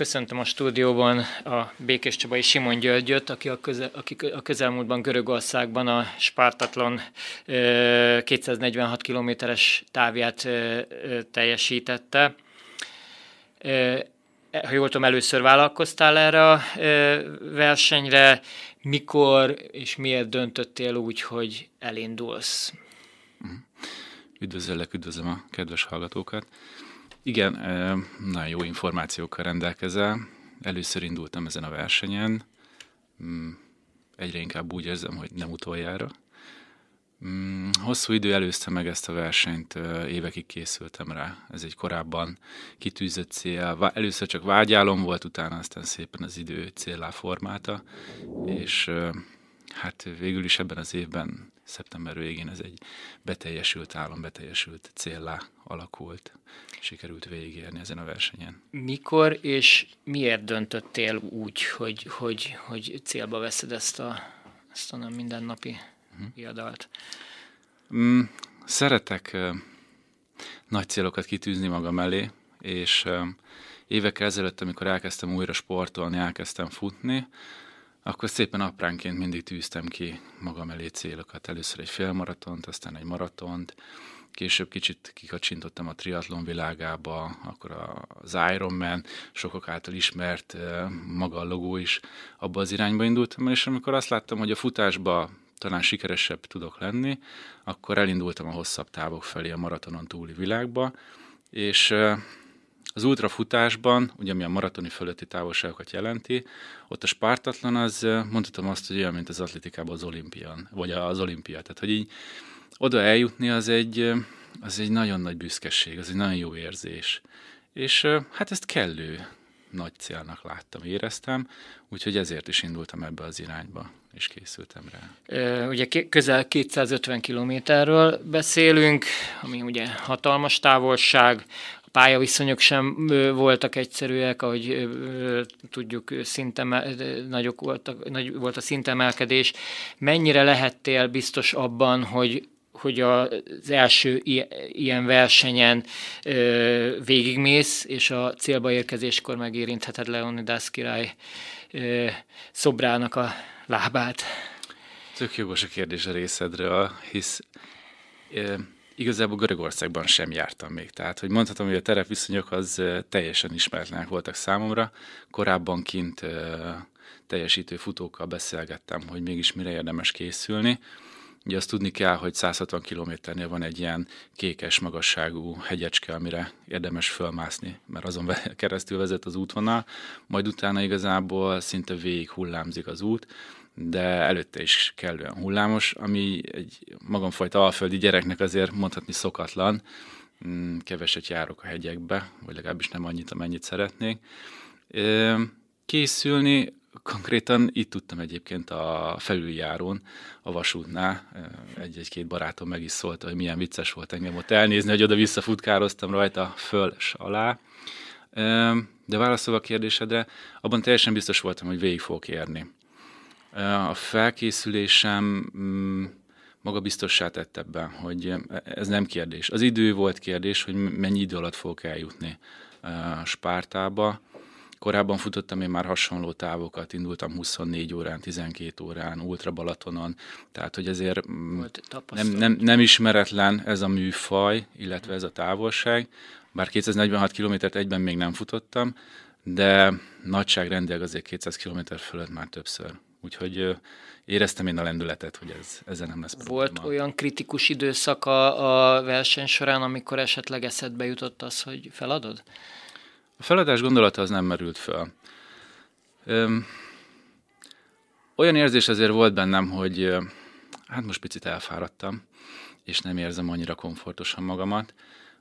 köszöntöm a stúdióban a Békés Csabai Simon Györgyöt, aki a, közel, aki a közelmúltban Görögországban a Spartatlon 246 kilométeres távját teljesítette. Ha jól tudom, először vállalkoztál erre a versenyre. Mikor és miért döntöttél úgy, hogy elindulsz? Mhm. Üdvözöllek, üdvözlöm a kedves hallgatókat. Igen, nagyon jó információkkal rendelkezel. Először indultam ezen a versenyen. Mm, egyre inkább úgy érzem, hogy nem utoljára. Mm, hosszú idő előzte meg ezt a versenyt, évekig készültem rá. Ez egy korábban kitűzött cél. Először csak vágyálom volt, utána aztán szépen az idő célá formálta, és hát végül is ebben az évben, szeptember végén ez egy beteljesült álom, beteljesült céllá alakult. Sikerült végigérni ezen a versenyen. Mikor és miért döntöttél úgy, hogy, hogy, hogy célba veszed ezt a, ezt a nem mindennapi uh-huh. viadalt? Mm, szeretek uh, nagy célokat kitűzni magam elé, és uh, évekkel ezelőtt, amikor elkezdtem újra sportolni, elkezdtem futni, akkor szépen apránként mindig tűztem ki magam elé célokat. Először egy félmaratont, aztán egy maratont, később kicsit kikacsintottam a triatlon világába, akkor az Ironman, sokak által ismert maga a logó is abba az irányba indultam, és amikor azt láttam, hogy a futásba talán sikeresebb tudok lenni, akkor elindultam a hosszabb távok felé a maratonon túli világba, és az ultrafutásban, ugye ami a maratoni fölötti távolságokat jelenti, ott a spártatlan az, mondhatom azt, hogy olyan, mint az atletikában az olimpián, vagy az olimpia. Tehát, hogy így oda eljutni az egy, az egy nagyon nagy büszkeség, az egy nagyon jó érzés. És hát ezt kellő nagy célnak láttam, éreztem, úgyhogy ezért is indultam ebbe az irányba, és készültem rá. Ugye közel 250 kilométerről beszélünk, ami ugye hatalmas távolság, pályaviszonyok sem voltak egyszerűek, ahogy tudjuk, szinte nagyok voltak, nagy volt a szintemelkedés. Mennyire lehettél biztos abban, hogy hogy az első ilyen versenyen végigmész, és a célba érkezéskor megérintheted Leonidas király szobrának a lábát. Tök jogos a kérdés a részedről, hisz igazából Görögországban sem jártam még. Tehát, hogy mondhatom, hogy a terepviszonyok az teljesen ismeretlenek voltak számomra. Korábban kint teljesítő futókkal beszélgettem, hogy mégis mire érdemes készülni. Ugye azt tudni kell, hogy 160 kilométernél van egy ilyen kékes magasságú hegyecske, amire érdemes fölmászni, mert azon keresztül vezet az útvonal, majd utána igazából szinte végig hullámzik az út, de előtte is kellően hullámos, ami egy magamfajta alföldi gyereknek azért mondhatni szokatlan. Mm, keveset járok a hegyekbe, vagy legalábbis nem annyit, amennyit szeretnék. Készülni konkrétan itt tudtam egyébként a felüljárón, a vasútnál. Egy-egy-két barátom meg is szólt, hogy milyen vicces volt engem ott elnézni, hogy oda-vissza futkároztam rajta föl és alá. De válaszolva a kérdésedre, abban teljesen biztos voltam, hogy végig fogok érni. A felkészülésem mm, maga biztossá tett ebben, hogy ez nem kérdés. Az idő volt kérdés, hogy mennyi idő alatt fogok eljutni Spártába. Korábban futottam én már hasonló távokat, indultam 24 órán, 12 órán, Ultra Balatonon, tehát hogy ezért nem, nem, nem ismeretlen ez a műfaj, illetve ez a távolság, bár 246 kilométert egyben még nem futottam, de nagyságrendileg azért 200 kilométer fölött már többször. Úgyhogy éreztem én a lendületet, hogy ez, ezzel nem lesz probléma. Volt olyan kritikus időszak a, a verseny során, amikor esetleg eszedbe jutott az, hogy feladod? A feladás gondolata az nem merült föl. Öm, olyan érzés azért volt bennem, hogy hát most picit elfáradtam, és nem érzem annyira komfortosan magamat.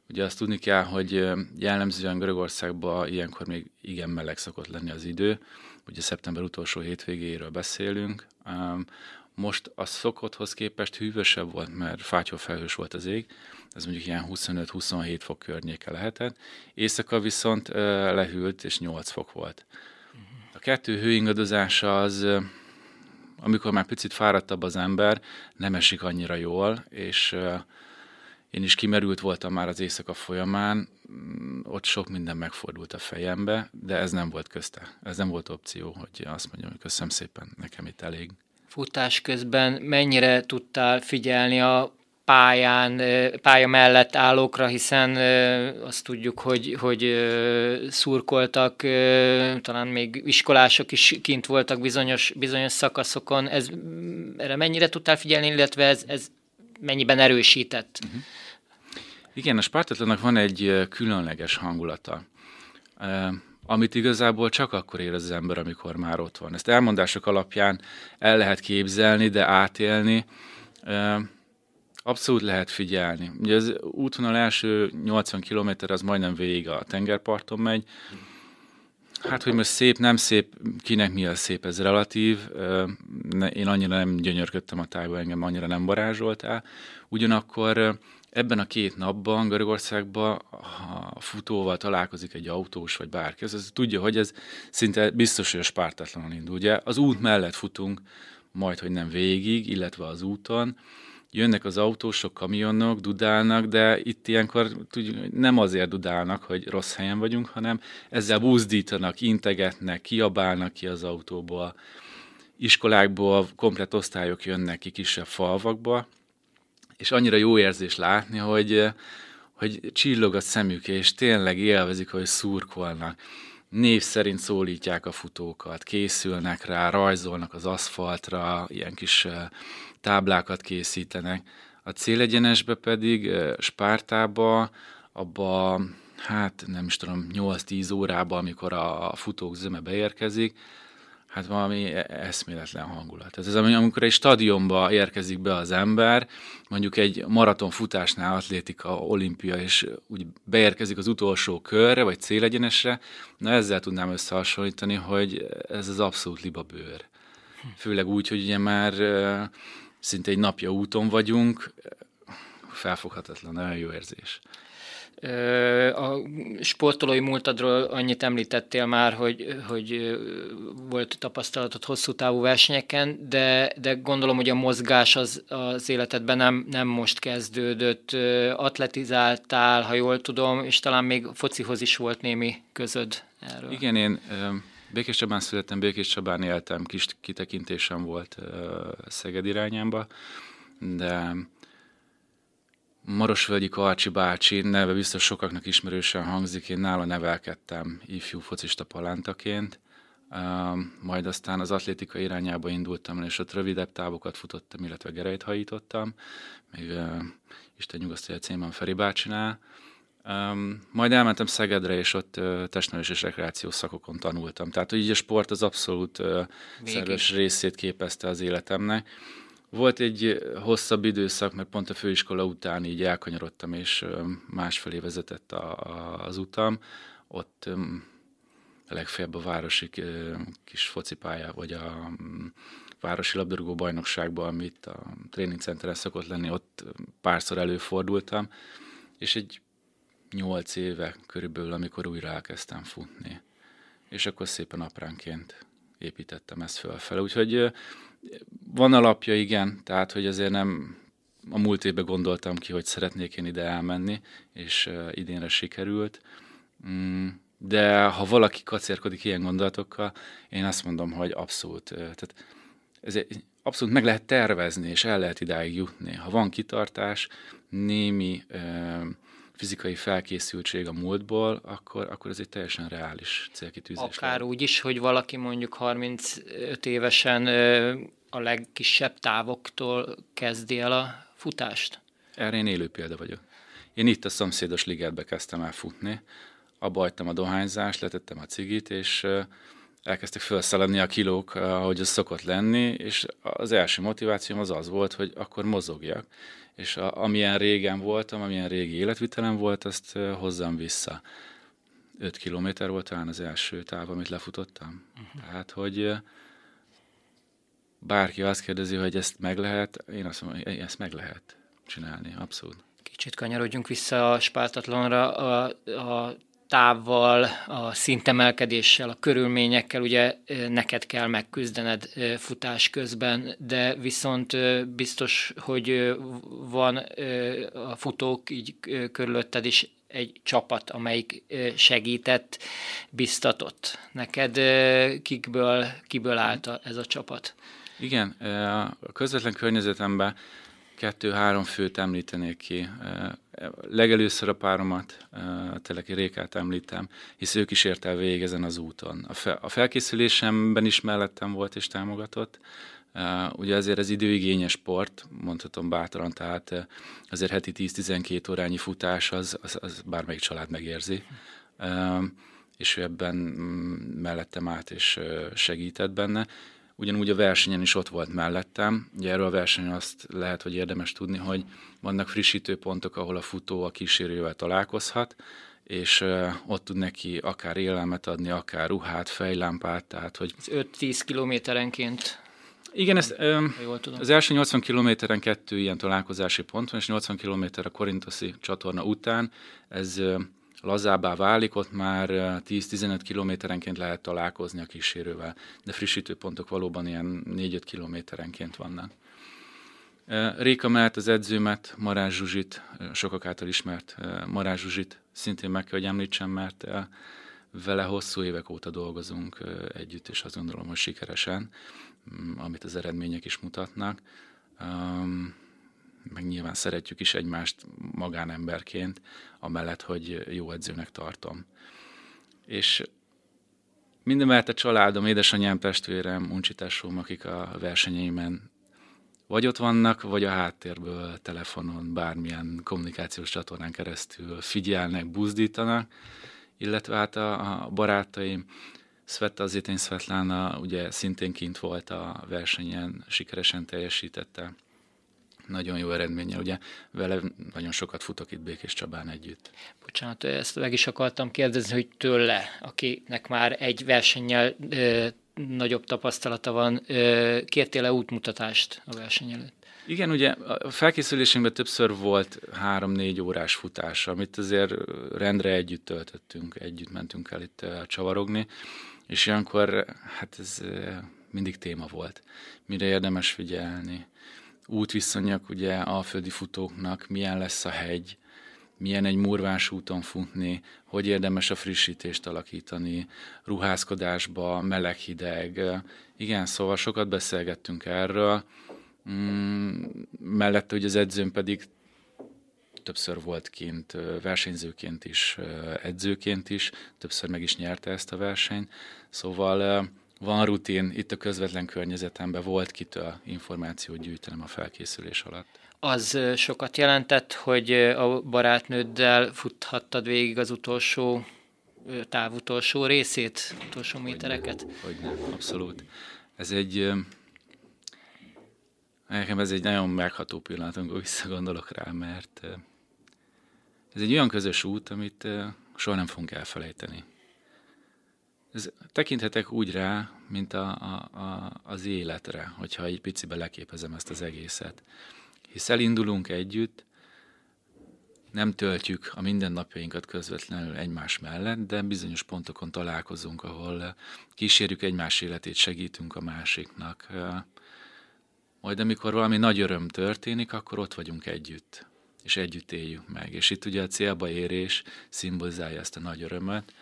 Ugye azt tudni kell, hogy jellemzően Görögországban ilyenkor még igen meleg szokott lenni az idő, ugye szeptember utolsó hétvégéről beszélünk. Most a szokotthoz képest hűvösebb volt, mert fátyolfelhős volt az ég, ez mondjuk ilyen 25-27 fok környéke lehetett. Éjszaka viszont lehűlt, és 8 fok volt. A kettő hőingadozása az, amikor már picit fáradtabb az ember, nem esik annyira jól, és én is kimerült voltam már az éjszaka folyamán, mm, ott sok minden megfordult a fejembe, de ez nem volt közte. Ez nem volt opció, hogy azt mondjam, hogy köszönöm szépen, nekem itt elég. Futás közben mennyire tudtál figyelni a pályán, pálya mellett állókra, hiszen azt tudjuk, hogy, hogy szurkoltak, talán még iskolások is kint voltak bizonyos, bizonyos szakaszokon. Ez, erre mennyire tudtál figyelni, illetve ez, ez mennyiben erősített? Uh-huh. Igen, a Spartatlannak van egy különleges hangulata, amit igazából csak akkor érez az ember, amikor már ott van. Ezt elmondások alapján el lehet képzelni, de átélni abszolút lehet figyelni. Ugye az útvonal első 80 km az majdnem végig a tengerparton megy, Hát, hogy most szép, nem szép, kinek mi a szép, ez relatív. Én annyira nem gyönyörködtem a tájba, engem annyira nem varázsoltál. Ugyanakkor ebben a két napban Görögországban, ha futóval találkozik egy autós vagy bárki, az, az tudja, hogy ez szinte biztos, hogy a spártatlanon indul. Ugye az út mellett futunk, majd, hogy nem végig, illetve az úton, jönnek az autósok, kamionok, dudálnak, de itt ilyenkor nem azért dudálnak, hogy rossz helyen vagyunk, hanem ezzel buzdítanak, integetnek, kiabálnak ki az autóból. Iskolákból komplet osztályok jönnek ki kisebb falvakba, és annyira jó érzés látni, hogy, hogy csillog a szemük, és tényleg élvezik, hogy szurkolnak. Név szerint szólítják a futókat, készülnek rá, rajzolnak az aszfaltra, ilyen kis táblákat készítenek. A célegyenesbe pedig Spártába, abba hát nem is tudom, 8-10 órába, amikor a futók zöme beérkezik, hát valami e-, eszméletlen hangulat. Ez az, amikor egy stadionba érkezik be az ember, mondjuk egy maratonfutásnál, atlétika, olimpia, és úgy beérkezik az utolsó körre, vagy célegyenesre, na ezzel tudnám összehasonlítani, hogy ez az abszolút libabőr. Főleg úgy, hogy ugye már szinte egy napja úton vagyunk, felfoghatatlan, nagyon jó érzés. A sportolói múltadról annyit említettél már, hogy, hogy volt tapasztalatod hosszú távú versenyeken, de, de gondolom, hogy a mozgás az, az életedben nem, nem most kezdődött. Atletizáltál, ha jól tudom, és talán még focihoz is volt némi közöd erről. Igen, én Békés Csabán születtem, Békés Csabán éltem, kis kitekintésem volt Szeged irányába, de Marosvölgyi Karcsi bácsi neve biztos sokaknak ismerősen hangzik, én nála nevelkedtem ifjú focista palántaként, majd aztán az atlétika irányába indultam, és ott rövidebb távokat futottam, illetve gerejt hajítottam, még Isten nyugasztalja Céman Feri bácsinál, Um, majd elmentem Szegedre, és ott uh, testnevelés és rekreációs szakokon tanultam. Tehát, így a sport az abszolút uh, szerves részét képezte az életemnek. Volt egy hosszabb időszak, mert pont a főiskola után így elkanyarodtam, és uh, másfelé vezetett a, a, az utam. Ott um, legfeljebb a városi uh, kis focipálya, vagy a um, városi labdarúgó bajnokságban, amit a tréningcenteren szokott lenni, ott párszor előfordultam, és egy nyolc éve körülbelül, amikor újra elkezdtem futni. És akkor szépen apránként építettem ezt fölfele. Úgyhogy van alapja, igen, tehát hogy azért nem a múlt évben gondoltam ki, hogy szeretnék én ide elmenni, és idénre sikerült. Mm, de ha valaki kacérkodik ilyen gondolatokkal, én azt mondom, hogy abszolút. Tehát ez abszolút meg lehet tervezni, és el lehet idáig jutni. Ha van kitartás, némi fizikai felkészültség a múltból, akkor, akkor ez egy teljesen reális célkitűzés. Akár lehet. úgy is, hogy valaki mondjuk 35 évesen a legkisebb távoktól kezdi el a futást? Erre én élő példa vagyok. Én itt a szomszédos ligetbe kezdtem el futni, abba hagytam a dohányzást, letettem a cigit, és elkezdtek felszaladni a kilók, ahogy az szokott lenni, és az első motivációm az az volt, hogy akkor mozogjak és a, amilyen régen voltam, amilyen régi életvitelem volt, azt hozzam vissza. 5 kilométer volt talán az első táv, amit lefutottam. Uh-huh. Tehát, hogy bárki azt kérdezi, hogy ezt meg lehet, én azt mondom, hogy ezt meg lehet csinálni, abszolút. Kicsit kanyarodjunk vissza a spártatlanra. A, a távval, a szintemelkedéssel, a körülményekkel ugye neked kell megküzdened futás közben, de viszont biztos, hogy van a futók így körülötted is egy csapat, amelyik segített, biztatott. Neked kikből, kiből állt ez a csapat? Igen, a közvetlen környezetemben kettő-három főt említenék ki. Legelőször a páromat, Teleki Rékát említem, hisz ők is ért el végig ezen az úton. A, fe, a felkészülésemben is mellettem volt és támogatott. Ugye azért ez időigényes sport, mondhatom bátran, tehát azért heti 10-12 órányi futás az, az, az bármelyik család megérzi. És ő ebben mm, mellettem át és segített benne. Ugyanúgy a versenyen is ott volt mellettem. Ugye erről a versenyen azt lehet, hogy érdemes tudni, hogy vannak frissítő pontok, ahol a futó a kísérővel találkozhat, és ott tud neki akár élelmet adni, akár ruhát, fejlámpát, tehát hogy... 5-10 kilométerenként igen, ezt, tudom. az első 80 kilométeren kettő ilyen találkozási pont van, és 80 kilométer a Korintoszi csatorna után, ez lazábbá válik, ott már 10-15 kilométerenként lehet találkozni a kísérővel, de frissítő pontok valóban ilyen 4-5 kilométerenként vannak. Réka mellett az edzőmet, Marás Zsuzsit, sokak által ismert Marás Zsuzsit szintén meg kell, hogy említsem, mert vele hosszú évek óta dolgozunk együtt, és azt gondolom, hogy sikeresen, mm, amit az eredmények is mutatnak. Meg nyilván szeretjük is egymást magánemberként, amellett, hogy jó edzőnek tartom. És mindemellett a családom, édesanyám, testvérem, uncsitásóm, akik a versenyeimen vagy ott vannak, vagy a háttérből, telefonon, bármilyen kommunikációs csatornán keresztül figyelnek, buzdítanak, illetve hát a, a barátaim, Sveta Zétény Svetlana ugye szintén kint volt a versenyen, sikeresen teljesítette, nagyon jó eredménye, ugye vele nagyon sokat futok itt Békés Csabán együtt. Bocsánat, ezt meg is akartam kérdezni, hogy tőle, akinek már egy versennyel ö, nagyobb tapasztalata van, kértél-e útmutatást a verseny előtt? Igen, ugye a felkészülésünkben többször volt három-négy órás futás, amit azért rendre együtt töltöttünk, együtt mentünk el itt csavarogni, és ilyenkor hát ez mindig téma volt. Mire érdemes figyelni. Útviszonyok ugye a földi futóknak, milyen lesz a hegy, milyen egy murvás úton futni, hogy érdemes a frissítést alakítani, ruházkodásba, meleg-hideg. Igen, szóval sokat beszélgettünk erről, Mm, mellette hogy az edzőm pedig többször volt kint, versenyzőként is, edzőként is, többször meg is nyerte ezt a versenyt, szóval van rutin, itt a közvetlen környezetemben volt kitől információt gyűjtenem a felkészülés alatt. Az sokat jelentett, hogy a barátnőddel futhattad végig az utolsó távutolsó részét, utolsó métereket? Hogy nem, abszolút. Ez egy Nekem ez egy nagyon megható pillanat, amikor visszagondolok rá, mert ez egy olyan közös út, amit soha nem fogunk elfelejteni. Ez, tekinthetek úgy rá, mint a, a, a, az életre, hogyha egy picibe leképezem ezt az egészet. Hisz elindulunk együtt, nem töltjük a mindennapjainkat közvetlenül egymás mellett, de bizonyos pontokon találkozunk, ahol kísérjük egymás életét, segítünk a másiknak, majd amikor valami nagy öröm történik, akkor ott vagyunk együtt, és együtt éljük meg. És itt ugye a célba érés szimbolizálja ezt a nagy örömöt,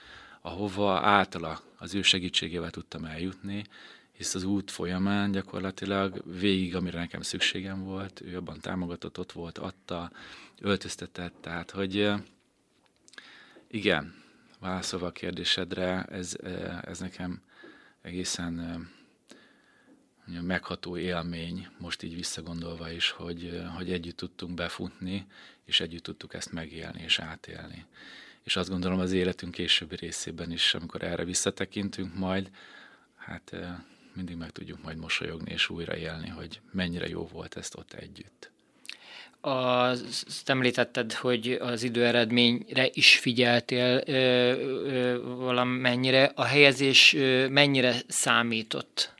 ahova általa az ő segítségével tudtam eljutni, hisz az út folyamán gyakorlatilag végig, amire nekem szükségem volt, ő abban támogatott, ott volt, adta, öltöztetett, tehát hogy igen, válaszolva a kérdésedre, ez, ez nekem egészen megható élmény, most így visszagondolva is, hogy, hogy együtt tudtunk befutni, és együtt tudtuk ezt megélni és átélni. És azt gondolom az életünk későbbi részében is, amikor erre visszatekintünk majd, hát mindig meg tudjuk majd mosolyogni és újra élni, hogy mennyire jó volt ezt ott együtt. Azt említetted, hogy az időeredményre is figyeltél ö, ö, valamennyire. A helyezés ö, mennyire számított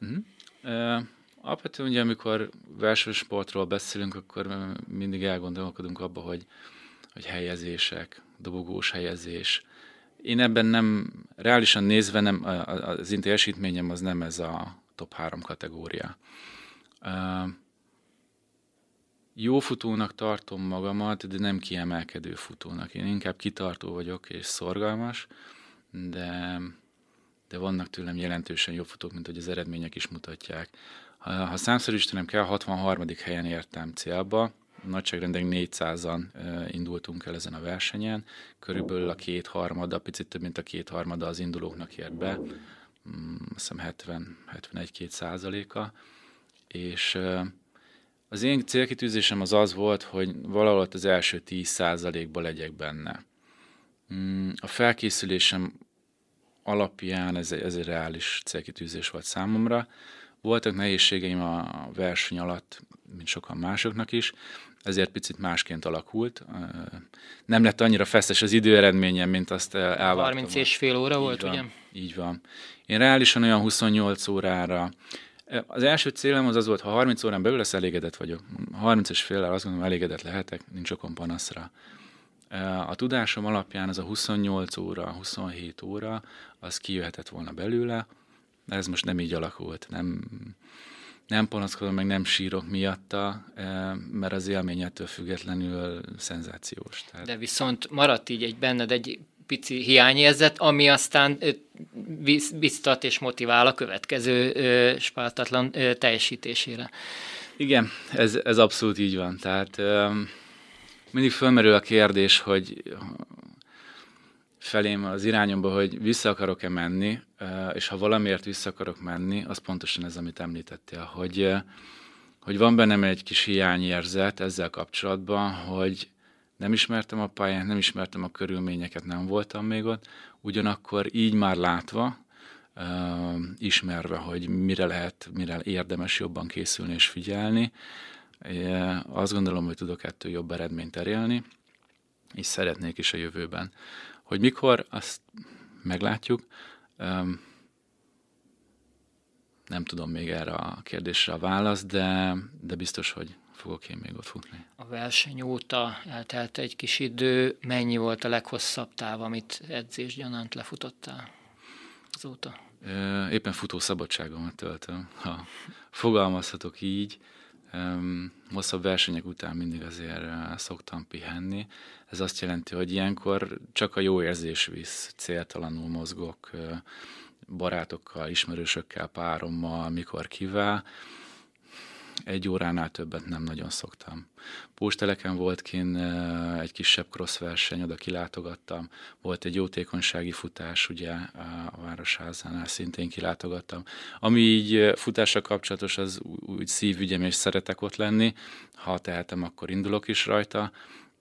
Uh-huh. Uh, alapvetően ugye, amikor versenysportról beszélünk, akkor mindig elgondolkodunk abba, hogy, hogy helyezések, dobogós helyezés. Én ebben nem, reálisan nézve nem, az én teljesítményem az nem ez a top három kategória. Jó futónak tartom magamat, de nem kiemelkedő futónak. Én inkább kitartó vagyok és szorgalmas, de, de vannak tőlem jelentősen jobb futók, mint hogy az eredmények is mutatják. Ha, ha számszerűsítenem kell, 63. helyen értem célba, nagyságrendek 400-an indultunk el ezen a versenyen, körülbelül a kétharmada, picit több, mint a kétharmada az indulóknak ért be, mm, azt hiszem 70, 71-2 százaléka, és az én célkitűzésem az az volt, hogy valahol az első 10 százalékban legyek benne. Mm, a felkészülésem alapján ez egy, ez egy reális célkitűzés volt számomra. Voltak nehézségeim a verseny alatt, mint sokan másoknak is, ezért picit másként alakult. Nem lett annyira feszes az időeredményem, mint azt elvártam. 30 és fél óra így volt, van, ugye? Így van. Én reálisan olyan 28 órára az első célom az az volt, ha 30 órán belül lesz, elégedett vagyok. 30 és fél azt gondolom, elégedett lehetek, nincs okom panaszra. A tudásom alapján az a 28 óra, 27 óra, az kijöhetett volna belőle, de ez most nem így alakult. Nem, nem panaszkodom, meg nem sírok miatta, mert az élmény ettől függetlenül szenzációs. Tehát... De viszont maradt így egy benned egy pici hiányérzet, ami aztán biztat és motivál a következő spártatlan teljesítésére. Igen, ez, ez abszolút így van. Tehát mindig fölmerül a kérdés, hogy felém az irányomba, hogy vissza akarok-e menni, és ha valamiért vissza akarok menni, az pontosan ez, amit említettél, hogy, hogy van bennem egy kis hiányérzet ezzel kapcsolatban, hogy nem ismertem a pályát, nem ismertem a körülményeket, nem voltam még ott, ugyanakkor így már látva, ismerve, hogy mire lehet, mire érdemes jobban készülni és figyelni, azt gondolom, hogy tudok ettől jobb eredményt elérni, és szeretnék is a jövőben. Hogy mikor, azt meglátjuk. Um, nem tudom még erre a kérdésre a választ, de, de biztos, hogy fogok én még ott futni. A verseny óta eltelt egy kis idő, mennyi volt a leghosszabb táv, amit edzés gyanánt lefutottál azóta? Éppen futó szabadságomat töltöm, ha fogalmazhatok így. Hosszabb versenyek után mindig azért szoktam pihenni. Ez azt jelenti, hogy ilyenkor csak a jó érzés visz, céltalanul mozgok, barátokkal, ismerősökkel, párommal, mikor kivál egy óránál többet nem nagyon szoktam. Pósteleken volt kint egy kisebb cross verseny, oda kilátogattam. Volt egy jótékonysági futás, ugye a Városházánál szintén kilátogattam. Ami így futásra kapcsolatos, az úgy szívügyem, és szeretek ott lenni. Ha tehetem, akkor indulok is rajta.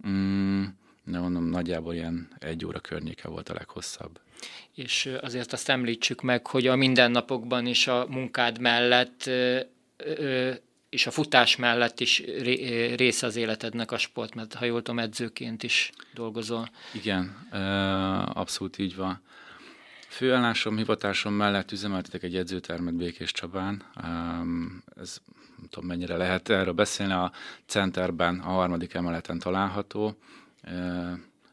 Mm, de mondom, nagyjából ilyen egy óra környéke volt a leghosszabb. És azért azt említsük meg, hogy a mindennapokban is a munkád mellett és a futás mellett is része az életednek a sport, mert ha jól tudom, edzőként is dolgozol. Igen, abszolút így van. Főállásom, hivatásom mellett üzemeltetek egy edzőtermet Békés Csabán. Ez nem tudom mennyire lehet erről beszélni. A centerben, a harmadik emeleten található.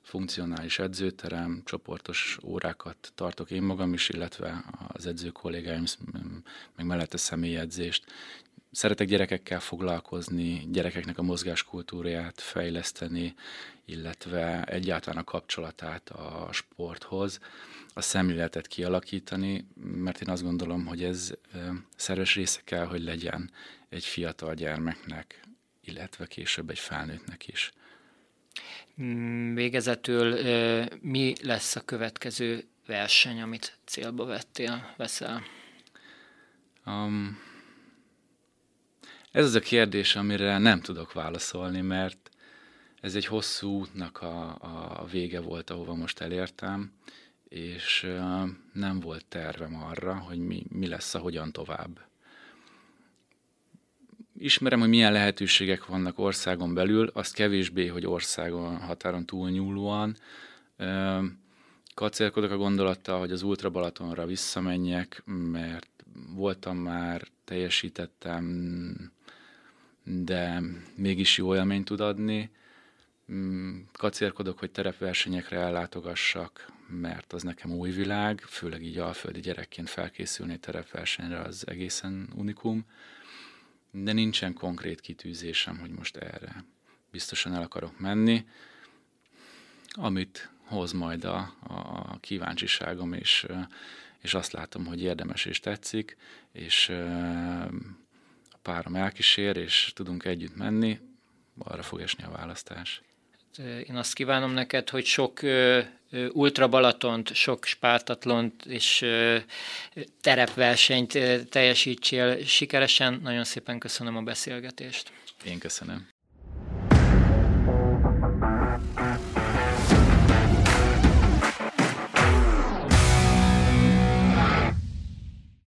Funkcionális edzőterem, csoportos órákat tartok én magam is, illetve az edző kollégáim, meg mellette személyedzést szeretek gyerekekkel foglalkozni, gyerekeknek a mozgáskultúráját fejleszteni, illetve egyáltalán a kapcsolatát a sporthoz, a szemléletet kialakítani, mert én azt gondolom, hogy ez szerves része kell, hogy legyen egy fiatal gyermeknek, illetve később egy felnőttnek is. Mm, végezetül mi lesz a következő verseny, amit célba vettél, veszel? Um, ez az a kérdés, amire nem tudok válaszolni, mert ez egy hosszú útnak a, a vége volt, ahova most elértem, és nem volt tervem arra, hogy mi, mi lesz a hogyan tovább. Ismerem, hogy milyen lehetőségek vannak országon belül, azt kevésbé, hogy országon, határon túlnyúlóan. Kacélkodok a gondolattal, hogy az Ultra Balatonra visszamenjek, mert voltam már, teljesítettem, de mégis jó élményt tud adni. Mm, kacérkodok, hogy terepversenyekre ellátogassak, mert az nekem új világ, főleg így alföldi gyerekként felkészülni terepversenyre az egészen unikum, de nincsen konkrét kitűzésem, hogy most erre biztosan el akarok menni, amit hoz majd a, a kíváncsiságom, és, és azt látom, hogy érdemes és tetszik, és párom elkísér, és tudunk együtt menni, arra fog esni a választás. Én azt kívánom neked, hogy sok Ultra Balatont, sok spártatlont és terepversenyt teljesítsél sikeresen. Nagyon szépen köszönöm a beszélgetést. Én köszönöm.